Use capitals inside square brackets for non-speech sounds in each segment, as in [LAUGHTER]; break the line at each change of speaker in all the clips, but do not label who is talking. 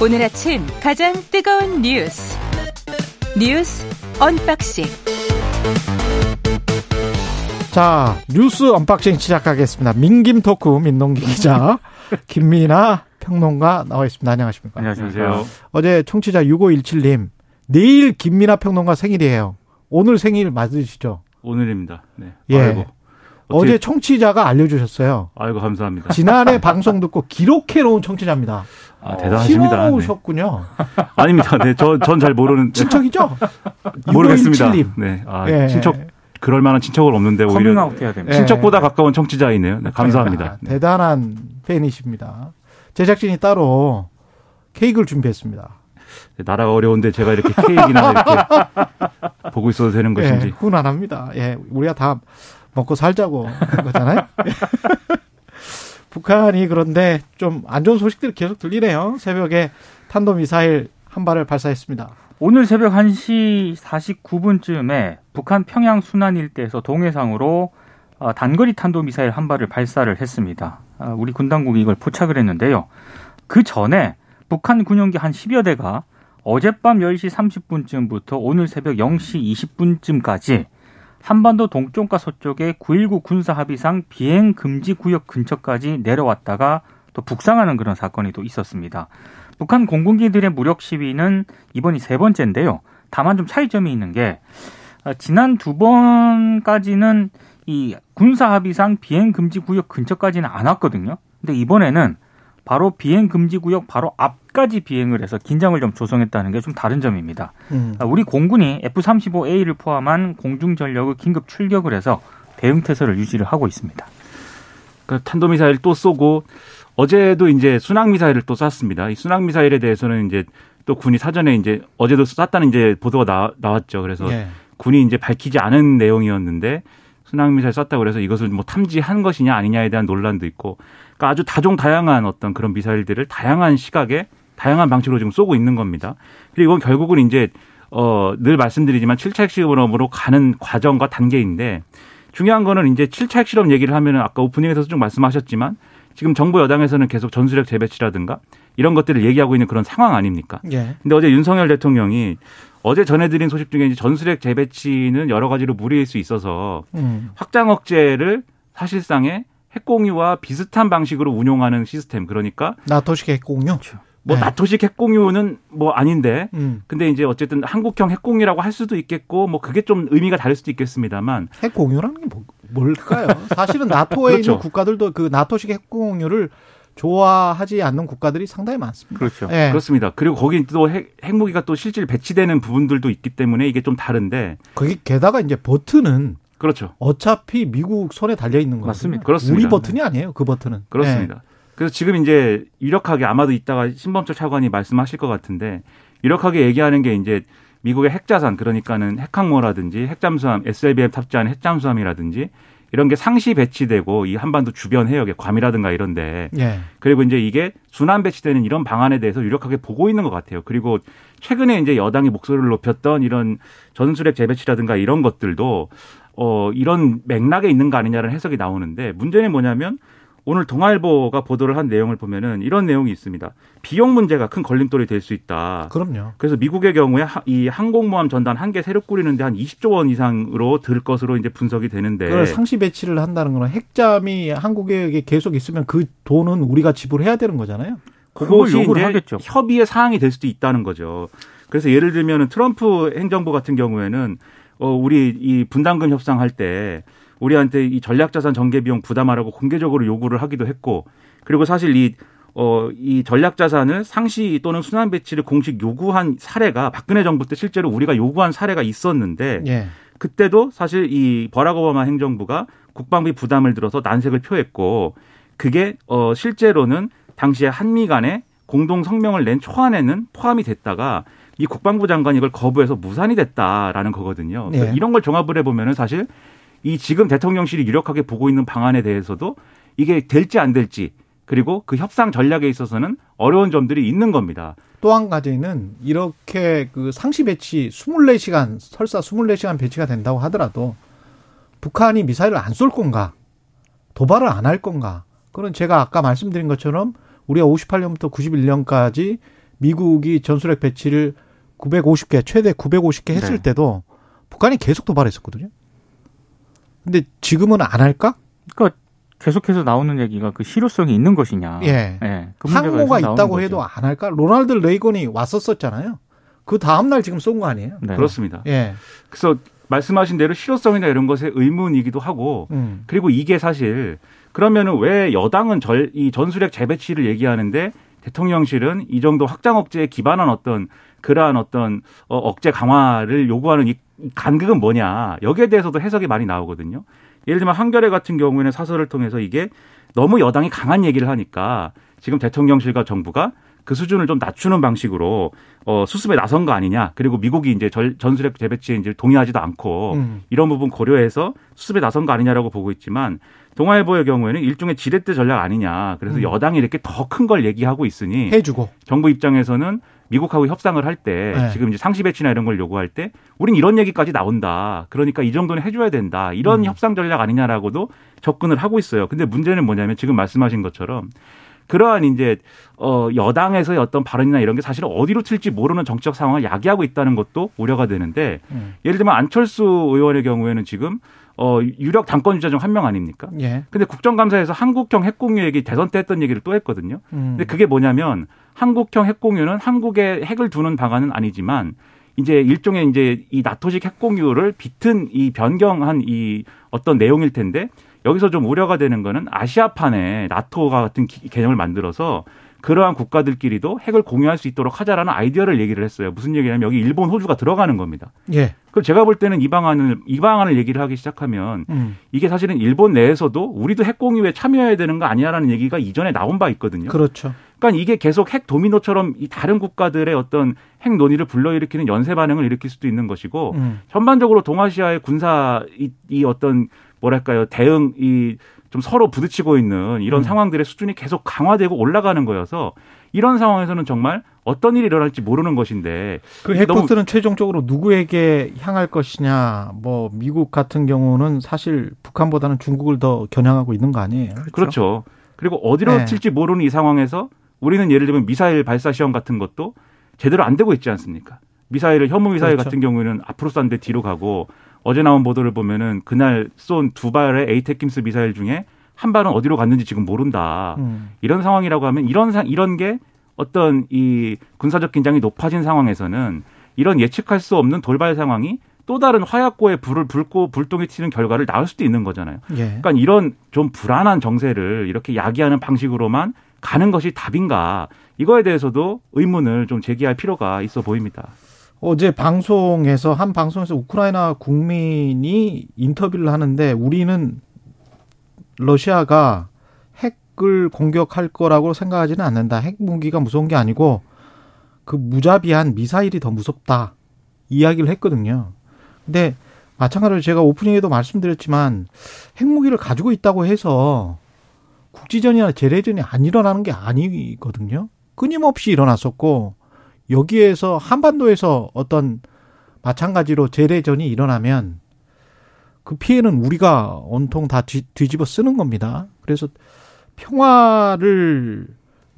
오늘 아침 가장 뜨거운 뉴스 뉴스 언박싱
자 뉴스 unboxing 시작하겠습니다. 민김 토크 민동기 기자 [LAUGHS] 김민아 평론가 나와 있습니다. 안녕하십니까?
안녕하세요.
어제 청취자 6517님 내일 김민아 평론가 생일이에요. 오늘 생일 맞으시죠?
오늘입니다. 네.
예.
아이고.
어제 청취자가 알려주셨어요.
아이고 감사합니다.
지난해 [LAUGHS] 방송 듣고 기록해 놓은 청취자입니다.
아, 대단하십니다. 네.
심어놓으셨군요. [LAUGHS]
아닙니다. 네, 저전 잘 모르는
친척이죠? [LAUGHS]
모르겠습니다.
6517님.
네. 아,
예.
친척 그럴 만한 친척은 없는데 오히려
됩니다.
예.
친척보다 가까운 청취자이네요. 네, 감사합니다.
그러니까
네.
대단한 팬이십니다. 제작진이 따로 케이크를 준비했습니다.
네, 나라가 어려운데 제가 이렇게 케이크나 이렇게 보고 있어도 되는
예,
것인지.
훈훈합니다. 예, 우리가 다 먹고 살자고 한 거잖아요. [LAUGHS] 북한이 그런데 좀 안 좋은 소식들이 계속 들리네요. 새벽에 탄도미사일 한 발을 발사했습니다.
오늘 새벽 1시 49분쯤에 북한 평양 순안 일대에서 동해상으로 어, 단거리 탄도미사일 한 발을 발사를 했습니다. 아, 우리 군 당국이 이걸 포착을 했는데요. 그 전에 북한 군용기 한 10여 대가 어젯밤 10시 30분쯤부터 오늘 새벽 0시 20분쯤까지 한반도 동쪽과 서쪽의 9.19 군사합의상 비행 금지 구역 근처까지 내려왔다가 또 북상하는 그런 사건이 또 있었습니다. 북한 공군기들의 무력 시위는 이번이 세 번째인데요. 다만 좀 차이점이 있는 게 아, 지난 두 번까지는 이 군사 합의상 비행 금지 구역 근처까지는 안 왔거든요. 근데 이번에는 바로 비행 금지 구역 바로 앞 까지 비행을 해서 긴장을 좀 조성했다는 게 좀 다른 점입니다.
음.
아, 우리 공군이 F-35A를 포함한 공중 전력을 긴급 출격을 해서 대응 태세를 유지를 하고 있습니다.
그러니까 탄도미사일 또 쏘고 어제도 이제 순항미사일을 또 쐈습니다. 이 순항미사일에 대해서는 이제 또 군이 사전에 이제 어제도 쐈다는 이제 보도가 나, 나왔죠. 그래서
예.
군이 이제 밝히지 않은 내용이었는데 순항미사일 쐈다고 그래서 이것을 뭐 탐지한 것이냐 아니냐에 대한 논란도 있고 그러니까 아주 다종다양한 어떤 그런 미사일들을 다양한 시각에 다양한 방식으로 지금 쏘고 있는 겁니다. 그리고 이건 결국은 이제 어, 늘 말씀드리지만 7차 핵실험으로 가는 과정과 단계인데 중요한 거는 이제 7차 핵실험 얘기를 하면은 아까 오프닝에서도 좀 말씀하셨지만 지금 정부 여당에서는 계속 전술핵 재배치라든가 이런 것들을 얘기하고 있는 그런 상황 아닙니까?
예.
근데 어제 윤석열 대통령이 어제 전해드린 소식 중에 이제 전술핵 재배치는 여러 가지로 무리일 수 있어서
음.
확장 억제를 사실상의 핵공유와 비슷한 방식으로 운용하는 시스템 그러니까
나토식 핵공유.
뭐
네.
나토식 핵공유는 뭐 아닌데
음.
근데 이제 어쨌든 한국형 핵공유라고 할 수도 있겠고 뭐 그게 좀 의미가 다를 수도 있겠습니다만
핵공유라는 게 뭐- 뭘까요? [LAUGHS] 사실은 나토에
그렇죠.
있는 국가들도 그 나토식 핵공유를 좋아하지 않는 국가들이 상당히 많습니다.
그렇죠.
예.
그렇습니다. 그리고 거기 또 핵, 핵무기가 또 실질 배치되는 부분들도 있기 때문에 이게 좀 다른데
거기 게다가 이제 버튼은
그렇죠.
어차피 미국 손에 달려 있는 거거든요.
맞습니다.
그렇습니다.
우리 버튼이 아니에요. 그 버튼은.
그렇습니다.
예.
그래서 지금 이제 유력하게 아마도 이따가 신범철 차관이 말씀하실 것 같은데 유력하게 얘기하는 게 이제 미국의 핵자산 그러니까는 핵항모라든지 핵잠수함 SLBM 탑재하는 핵잠수함이라든지 이런 게 상시 배치되고 이 한반도 주변 해역에 괌이라든가 이런데
예.
그리고 이제 이게 순환 배치되는 이런 방안에 대해서 유력하게 보고 있는 것 같아요. 그리고 최근에 이제 여당이 목소리를 높였던 이런 전술핵 재배치라든가 이런 것들도 어 이런 맥락에 있는 거 아니냐는 해석이 나오는데 문제는 뭐냐면 오늘 동아일보가 보도를 한 내용을 보면은 이런 내용이 있습니다. 비용 문제가 큰 걸림돌이 될 수 있다.
그럼요.
그래서 미국의 경우에 하- 이 항공모함 전단 한개 새로 꾸리는데 한 20조 원 이상으로 들 것으로 이제 분석이 되는데
그걸 상시 배치를 한다는 거는 핵잠이 한국에 계속 있으면 그 돈은 우리가 지불해야 되는 거잖아요.
그걸
그것이
요구를 하겠죠.
협의의 사항이 될 수도 있다는 거죠. 그래서 예를 들면은 트럼프 행정부 같은 경우에는 어 우리 이 분담금 협상할 때 우리한테 이 전략자산 전개 비용 부담하라고 공개적으로 요구를 하기도 했고 그리고 사실 이 어, 이 전략자산을 상시 또는 순환 배치를 공식 요구한 사례가 박근혜 정부 때 실제로 우리가 요구한 사례가 있었는데
예.
그때도 사실 이 버락 오바마 행정부가 국방비 부담을 들어서 난색을 표했고 그게 어 실제로는 당시에 한미 간에 공동 성명을 낸 초안에는 포함이 됐다가 이 국방부 장관이 이걸 거부해서 무산이 됐다라는 거거든요. 그러니까
예.
이런 걸 종합을 해보면은 사실 이 지금 대통령실이 유력하게 보고 있는 방안에 대해서도 이게 될지 안 될지 그리고 그 협상 전략에 있어서는 어려운 점들이 있는 겁니다.
또 한 가지는 이렇게 그 상시 배치 24시간 설사 24시간 배치가 된다고 하더라도 북한이 미사일을 안 쏠 건가? 도발을 안 할 건가? 그건 제가 아까 말씀드린 것처럼 우리가 58년부터 91년까지 미국이 전술핵 배치를 950개 최대 950개 했을
네.
때도 북한이 계속 도발했었거든요. 근데 지금은 안 할까?
그러니까 계속해서 나오는 얘기가 그 실효성이 있는 것이냐.
예.
예. 그
항모가 있다고
거죠.
해도 안 할까? 로널드 레이건이 왔었었잖아요. 그 다음 날 지금 쏜 거 아니에요?
네.
그렇습니다.
예.
그래서 말씀하신 대로 실효성이나 이런 것에 의문이기도 하고
음.
그리고 이게 사실 그러면은 왜 여당은 절, 이 전술핵 재배치를 얘기하는데 대통령실은 이 정도 확장 억제에 기반한 어떤 그러한 어떤 어, 억제 강화를 요구하는 이 간극은 뭐냐 여기에 대해서도 해석이 많이 나오거든요. 예를 들면 한겨레 같은 경우에는 사설을 통해서 이게 너무 여당이 강한 얘기를 하니까 지금 대통령실과 정부가 그 수준을 좀 낮추는 방식으로 어, 수습에 나선 거 아니냐. 그리고 미국이 이제 절, 전술핵 재배치에 이제 동의하지도 않고
음.
이런 부분 고려해서 수습에 나선 거 아니냐라고 보고 있지만 동아일보의 경우에는 일종의 지렛대 전략 아니냐. 그래서
음.
여당이 이렇게 더 큰 걸 얘기하고 있으니
해주고.
정부 입장에서는 미국하고 협상을 할때
네.
지금 이제 상시 배치나 이런 걸 요구할 때 우린 이런 얘기까지 나온다. 그러니까 이 정도는 해줘야 된다. 이런
음.
협상 전략 아니냐라고도 접근을 하고 있어요. 근데 문제는 뭐냐면 지금 말씀하신 것처럼 그러한 이제 어 여당에서의 어떤 발언이나 이런 게 사실 어디로 튈지 모르는 정치적 상황을 야기하고 있다는 것도 우려가 되는데
음.
예를 들면 안철수 의원의 경우에는 지금 어 유력 당권 주자 중 한 명 아닙니까?
예.
근데 국정감사에서 한국형 핵공유 얘기 대선 때 했던 얘기를 또 했거든요.
음.
근데 그게 뭐냐면 한국형 핵공유는 한국에 핵을 두는 방안은 아니지만 이제 일종의 이제 이 나토식 핵공유를 비튼 이 변경한 이 어떤 내용일 텐데 여기서 좀 우려가 되는 거는 아시아판에 나토가 같은 기- 개념을 만들어서 그러한 국가들끼리도 핵을 공유할 수 있도록 하자라는 아이디어를 얘기를 했어요. 무슨 얘기냐면 여기 일본, 호주가 들어가는 겁니다.
예.
그럼 제가 볼 때는 이 방안을 이 방안을 얘기를 하기 시작하면
음.
이게 사실은 일본 내에서도 우리도 핵 공유에 참여해야 되는 거 아니야라는 얘기가 이전에 나온 바 있거든요.
그렇죠.
그러니까 이게 계속 핵 도미노처럼 이 다른 국가들의 어떤 핵 논의를 불러일으키는 연쇄 반응을 일으킬 수도 있는 것이고
음.
전반적으로 동아시아의 군사 이, 이 어떤 뭐랄까요 대응 이 좀 서로 부딪히고 있는 이런
음.
상황들의 수준이 계속 강화되고 올라가는 거여서 이런 상황에서는 정말 어떤 일이 일어날지 모르는 것인데
그 핵포트는 최종적으로 누구에게 향할 것이냐. 뭐 미국 같은 경우는 사실 북한보다는 중국을 더 겨냥하고 있는 거 아니에요. 그렇죠.
그렇죠. 그리고 어디로
네.
튈지 모르는 이 상황에서 우리는 예를 들면 미사일 발사 시험 같은 것도 제대로 안 되고 있지 않습니까? 미사일을 혐오 미사일
그렇죠.
같은 경우에는 앞으로 쐈는데 뒤로 가고 어제 나온 보도를 보면은 그날 쏜 두 발의 에이테킴스 미사일 중에 한 발은 어디로 갔는지 지금 모른다.
음.
이런 상황이라고 하면 이런 상 이런 게 어떤 이 군사적 긴장이 높아진 상황에서는 이런 예측할 수 없는 돌발 상황이 또 다른 화약고에 불을 불고 불똥이 튀는 결과를 낳을 수도 있는 거잖아요.
예.
그러니까 이런 좀 불안한 정세를 이렇게 야기하는 방식으로만 가는 것이 답인가 이거에 대해서도 의문을 좀 제기할 필요가 있어 보입니다.
어제 방송에서 한 방송에서 우크라이나 국민이 인터뷰를 하는데 우리는 러시아가 핵을 공격할 거라고 생각하지는 않는다. 핵 무기가 무서운 게 아니고 그 무자비한 미사일이 더 무섭다. 이야기를 했거든요. 근데 마찬가지로 제가 오프닝에도 말씀드렸지만 핵무기를 가지고 있다고 해서 국지전이나 재래전이 안 일어나는 게 아니거든요. 끊임없이 일어났었고 여기에서 한반도에서 어떤 마찬가지로 재래전이 일어나면 그 피해는 우리가 온통 다 뒤, 뒤집어 쓰는 겁니다. 그래서 평화를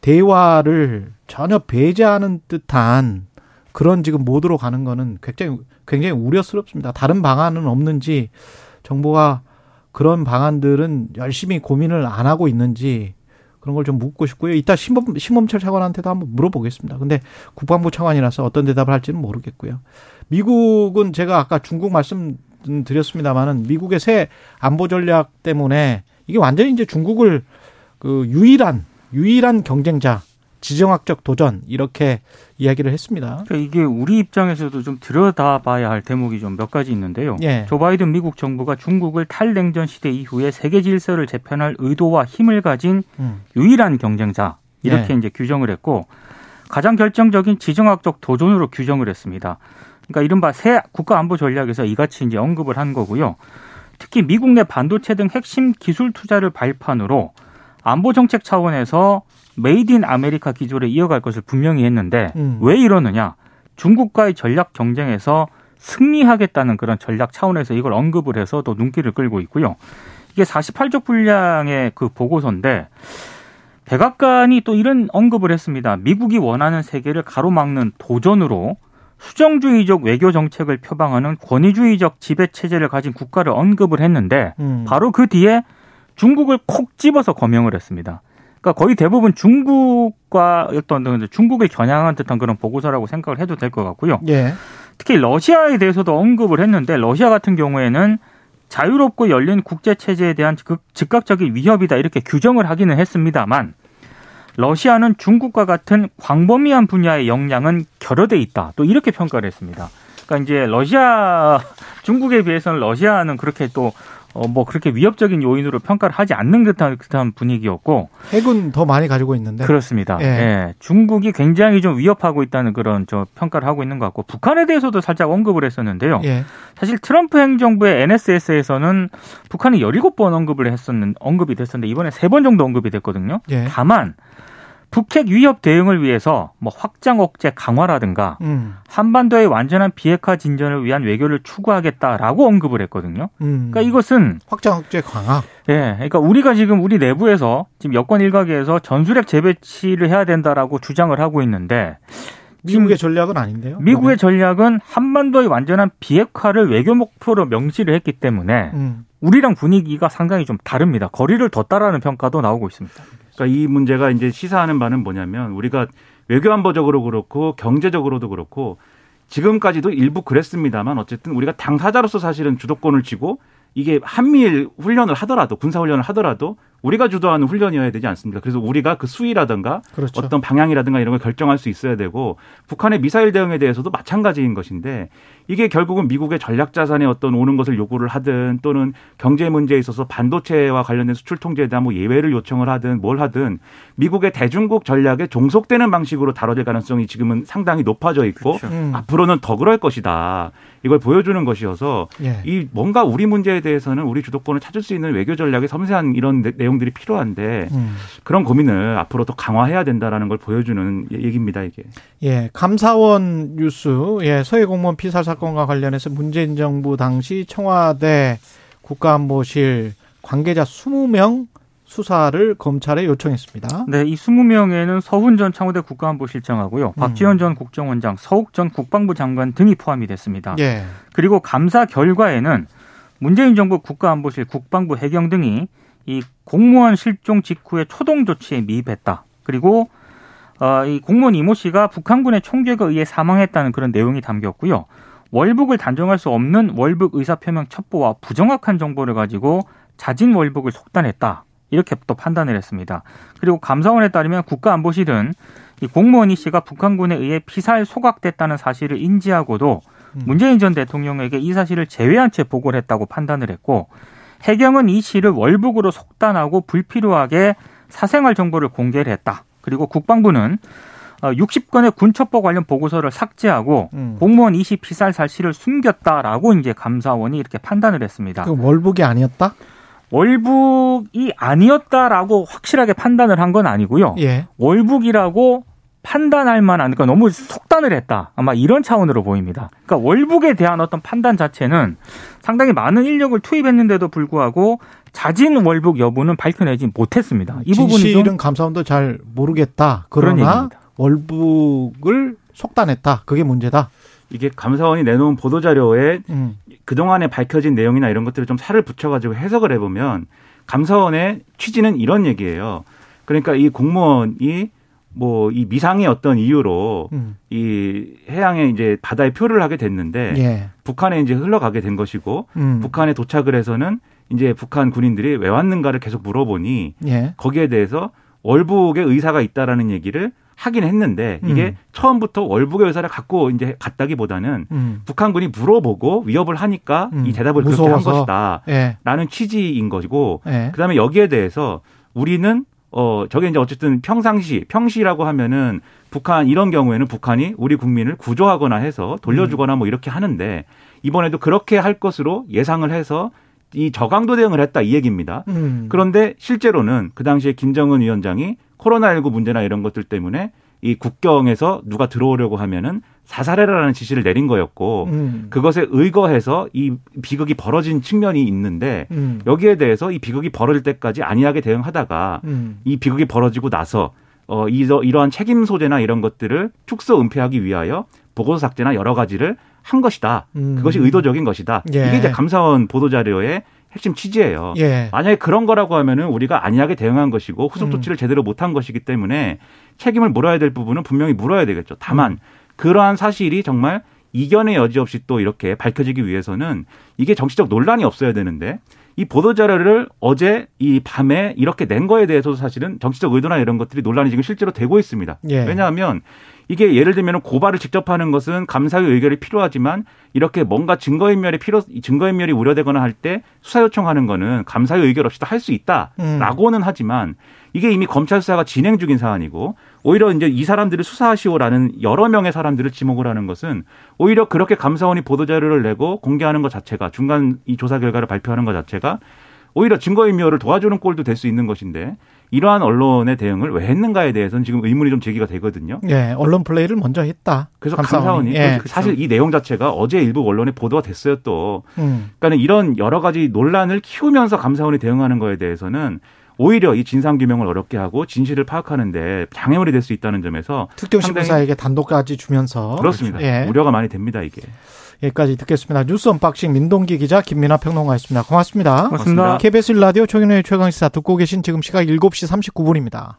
대화를 전혀 배제하는 듯한 그런 지금 모드로 가는 거는 굉장히 굉장히 우려스럽습니다. 다른 방안은 없는지 정부가 그런 방안들은 열심히 고민을 안 하고 있는지 그런 걸 좀 묻고 싶고요. 이따 심범, 심범철 차관한테도 한번 물어보겠습니다. 근데 국방부 차관이라서 어떤 대답을 할지는 모르겠고요. 미국은 제가 아까 중국 말씀 드렸습니다만은 미국의 새 안보 전략 때문에 이게 완전히 이제 중국을 그 유일한 유일한 경쟁자 지정학적 도전 이렇게 이야기를 했습니다.
그러니까 이게 우리 입장에서도 좀 들여다봐야 할 대목이 좀 몇 가지 있는데요.
예.
조 바이든 미국 정부가 중국을 탈냉전 시대 이후에 세계 질서를 재편할 의도와 힘을 가진
음.
유일한 경쟁자 이렇게
네.
이제 규정을 했고 가장 결정적인 지정학적 도전으로 규정을 했습니다. 그러니까 이른바 새 국가안보 전략에서 이같이 이제 언급을 한 거고요. 특히 미국 내 반도체 등 핵심 기술 투자를 발판으로 안보 정책 차원에서 Made in America 기조를 이어갈 것을 분명히 했는데
음.
왜 이러느냐? 중국과의 전략 경쟁에서 승리하겠다는 그런 전략 차원에서 이걸 언급을 해서 또 눈길을 끌고 있고요. 이게 48조 분량의 그 보고서인데 백악관이 또 이런 언급을 했습니다. 미국이 원하는 세계를 가로막는 도전으로 수정주의적 외교 정책을 표방하는 권위주의적 지배 체제를 가진 국가를 언급을 했는데 음. 바로 그 뒤에 중국을 콕 집어서 거명을 했습니다. 그러니까 거의 대부분 중국과 어떤 중국을 겨냥한 듯한 그런 보고서라고 생각을 해도 될 것 같고요. 예. 특히 러시아에 대해서도 언급을 했는데 러시아 같은 경우에는 자유롭고 열린 국제 체제에 대한 즉각적인 위협이다 이렇게 규정을 하기는 했습니다만 러시아는 중국과 같은 광범위한 분야의 역량은 결여돼 있다. 또 이렇게 평가를 했습니다. 그러니까 이제 러시아 중국에 비해서는 러시아는 그렇게 또 어, 뭐 그렇게 위협적인 요인으로 평가를 하지 않는 듯한 듯한 분위기였고
핵은 더 많이 가지고 있는데
그렇습니다. 예. 예. 중국이 굉장히 좀 위협하고 있다는 그런 저 평가를 하고 있는 것 같고 북한에 대해서도 살짝 언급을 했었는데요. 예. 사실 트럼프 행정부의 NSS에서는 북한이 17번 언급을 했었는 언급이 됐었는데 이번에 3번 정도 언급이 됐거든요. 예. 다만 북핵 위협 대응을 위해서 뭐 확장 억제 강화라든가 음. 한반도의 완전한 비핵화 진전을 위한 외교를 추구하겠다라고 언급을 했거든요. 음. 그러니까 이것은
확장 억제 강화.
예. 네, 그러니까 우리가 지금 우리 내부에서 지금 여권 일각에서 전술핵 재배치를 해야 된다라고 주장을 하고 있는데
미국의 전략은 아닌데요.
미국의 전략은 한반도의 완전한 비핵화를 외교 목표로 명시를 했기 때문에 음. 우리랑 분위기가 상당히 좀 다릅니다. 거리를 뒀다라는 평가도 나오고 있습니다.
그러니까 이 문제가 이제 시사하는 바는 뭐냐면 우리가 외교안보적으로 그렇고 경제적으로도 그렇고 지금까지도 일부 그랬습니다만 어쨌든 우리가 당사자로서 사실은 주도권을 쥐고 이게 한미일 훈련을 하더라도 군사 훈련을 하더라도 우리가 주도하는 훈련이어야 되지 않습니까? 그래서 우리가 그 수위라든가 그렇죠. 어떤 방향이라든가 이런 걸 결정할 수 있어야 되고 북한의 미사일 대응에 대해서도 마찬가지인 것인데 이게 결국은 미국의 전략 자산에 어떤 오는 것을 요구를 하든 또는 경제 문제에 있어서 반도체와 관련된 수출 통제에 대한 뭐 예외를 요청을 하든 뭘 하든 미국의 대중국 전략에 종속되는 방식으로 다뤄질 가능성이 지금은 상당히 높아져 있고 그렇죠. 음. 앞으로는 더 그럴 것이다. 이걸 보여주는 것이어서 예. 이 뭔가 우리 문제에 대해서는 우리 주도권을 찾을 수 있는 외교 전략의 섬세한 이런 내용 들이 필요한데 음. 그런 고민을 앞으로 더 강화해야 된다라는 걸 보여주는 얘기입니다 이게.
예, 감사원 뉴스, 예, 서해 공무원 피살 사건과 관련해서 문재인 정부 당시 청와대 국가안보실 관계자 20명 수사를 검찰에 요청했습니다.
네, 이 20명에는 서훈 전 청와대 국가안보실장하고요. 음. 박지원 전 국정원장, 서욱 전 국방부 장관 등이 포함이 됐습니다. 예. 그리고 감사 결과에는 문재인 정부 국가안보실, 국방부 해경 등이 이 공무원 실종 직후에 초동 조치에 미입했다. 그리고 어, 이 공무원 이모 씨가 북한군의 총격에 의해 사망했다는 그런 내용이 담겼고요. 월북을 단정할 수 없는 월북 의사표명 첩보와 부정확한 정보를 가지고 자진 월북을 속단했다. 이렇게 또 판단을 했습니다. 그리고 감사원에 따르면 국가안보실은 이 공무원 이 씨가 북한군에 의해 피살 소각됐다는 사실을 인지하고도 음. 문재인 전 대통령에게 이 사실을 제외한 채 보고를 했다고 판단을 했고 해경은 이 씨를 월북으로 속단하고 불필요하게 사생활 정보를 공개를 했다. 그리고 국방부는 60건의 어, 군첩보 관련 보고서를 삭제하고 음. 공무원 이씨 피살 사실을 숨겼다라고 이제 감사원이 이렇게 판단을 했습니다.
그 월북이 아니었다?
월북이 아니었다라고 확실하게 판단을 한 건 아니고요. 예. 월북이라고 판단할 만한 그러니까 너무 속단을 했다. 아마 이런 차원으로 보입니다. 그러니까 월북에 대한 어떤 판단 자체는 상당히 많은 인력을 투입했는데도 불구하고 자진 월북 여부는 밝혀내지 못했습니다.
이 부분은 진실은 감사원도 잘 모르겠다. 그러나 월북을 속단했다. 그게 문제다.
이게 감사원이 내놓은 보도 자료에 음. 그동안에 밝혀진 내용이나 이런 것들을 좀 살을 붙여가지고 해석을 해보면 감사원의 취지는 이런 얘기예요. 그러니까 이 공무원이 뭐 이 미상의 어떤 이유로 음. 이 해양에 이제 바다에 표를 하게 됐는데 예. 북한에 이제 흘러가게 된 것이고 음. 북한에 도착을 해서는 이제 북한 군인들이 왜 왔는가를 계속 물어보니 예. 거기에 대해서 월북의 의사가 있다라는 얘기를 하긴 했는데 이게 음. 처음부터 월북의 의사를 갖고 이제 갔다기보다는 음. 북한군이 물어보고 위협을 하니까 음. 이 대답을 무서워서. 그렇게 한 것이다라는 예. 취지인 것이고 예. 그다음에 여기에 대해서 우리는 어 저게 이제 어쨌든 평상시 평시라고 하면은 북한 이런 경우에는 북한이 우리 국민을 구조하거나 해서 돌려주거나 뭐 이렇게 하는데 이번에도 그렇게 할 것으로 예상을 해서 이 저강도 대응을 했다 이 얘기입니다. 음. 그런데 실제로는 그 당시에 김정은 위원장이 코로나19 문제나 이런 것들 때문에 이 국경에서 누가 들어오려고 하면은 사살해라라는 지시를 내린 거였고
음.
그것에 의거해서 이 비극이 벌어진 측면이 있는데
음.
여기에 대해서 이 비극이 벌어질 때까지 안이하게 대응하다가
음.
이 비극이 벌어지고 나서 어 이, 이러한 책임 소재나 이런 것들을 축소 은폐하기 위하여 보고서 삭제나 여러 가지를 한 것이다.
음.
그것이 의도적인 것이다.
예.
이게 이제 감사원 보도 자료의 핵심 취지예요.
예.
만약에 그런 거라고 하면은 우리가 안이하게 대응한 것이고 후속
음.
조치를 제대로 못한 것이기 때문에 책임을 물어야 될 부분은 분명히 물어야 되겠죠. 다만 그러한 사실이 정말 이견의 여지 없이 또 이렇게 밝혀지기 위해서는 이게 정치적 논란이 없어야 되는데 이 보도 자료를 어제 이 밤에 이렇게 낸 거에 대해서도 사실은 정치적 의도나 이런 것들이 논란이 지금 실제로 되고 있습니다.
예.
왜냐하면 이게 예를 들면 고발을 직접 하는 것은 감사의 의결이 필요하지만 이렇게 뭔가 증거인멸이 필요 증거인멸이 우려되거나 할 때 수사 요청하는 거는 감사의 의결 없이도 할 수 있다라고는 하지만 이게 이미 검찰 수사가 진행 중인 사안이고 오히려 이제 이 사람들을 수사하시오라는 여러 명의 사람들을 지목을 하는 것은 오히려 그렇게 감사원이 보도 자료를 내고 공개하는 것 자체가 중간 이 조사 결과를 발표하는 것 자체가 오히려 증거인멸을 도와주는 꼴도 될 수 있는 것인데 이러한 언론의 대응을 왜 했는가에 대해서는 지금 의문이 좀 제기가 되거든요.
예. 언론 플레이를 먼저 했다.
그래서
감사원이.
감사원이
예.
사실 이 내용 자체가 어제 일부 언론에 보도가 됐어요 또.
음.
그러니까 이런 여러 가지 논란을 키우면서 감사원이 대응하는 거에 대해서는 오히려 이 진상 규명을 어렵게 하고 진실을 파악하는데 장애물이 될 수 있다는 점에서
특정시
상당히
부사에게 단독까지 주면서
그렇습니다.
예.
우려가 많이 됩니다 이게.
여기까지 듣겠습니다. 뉴스 unboxing 민동기 기자 김민아 평론가였습니다. 고맙습니다.
고맙습니다.
KBS 라디오 최경영의 최강시사 듣고 계신 지금 시각 7시 39분입니다.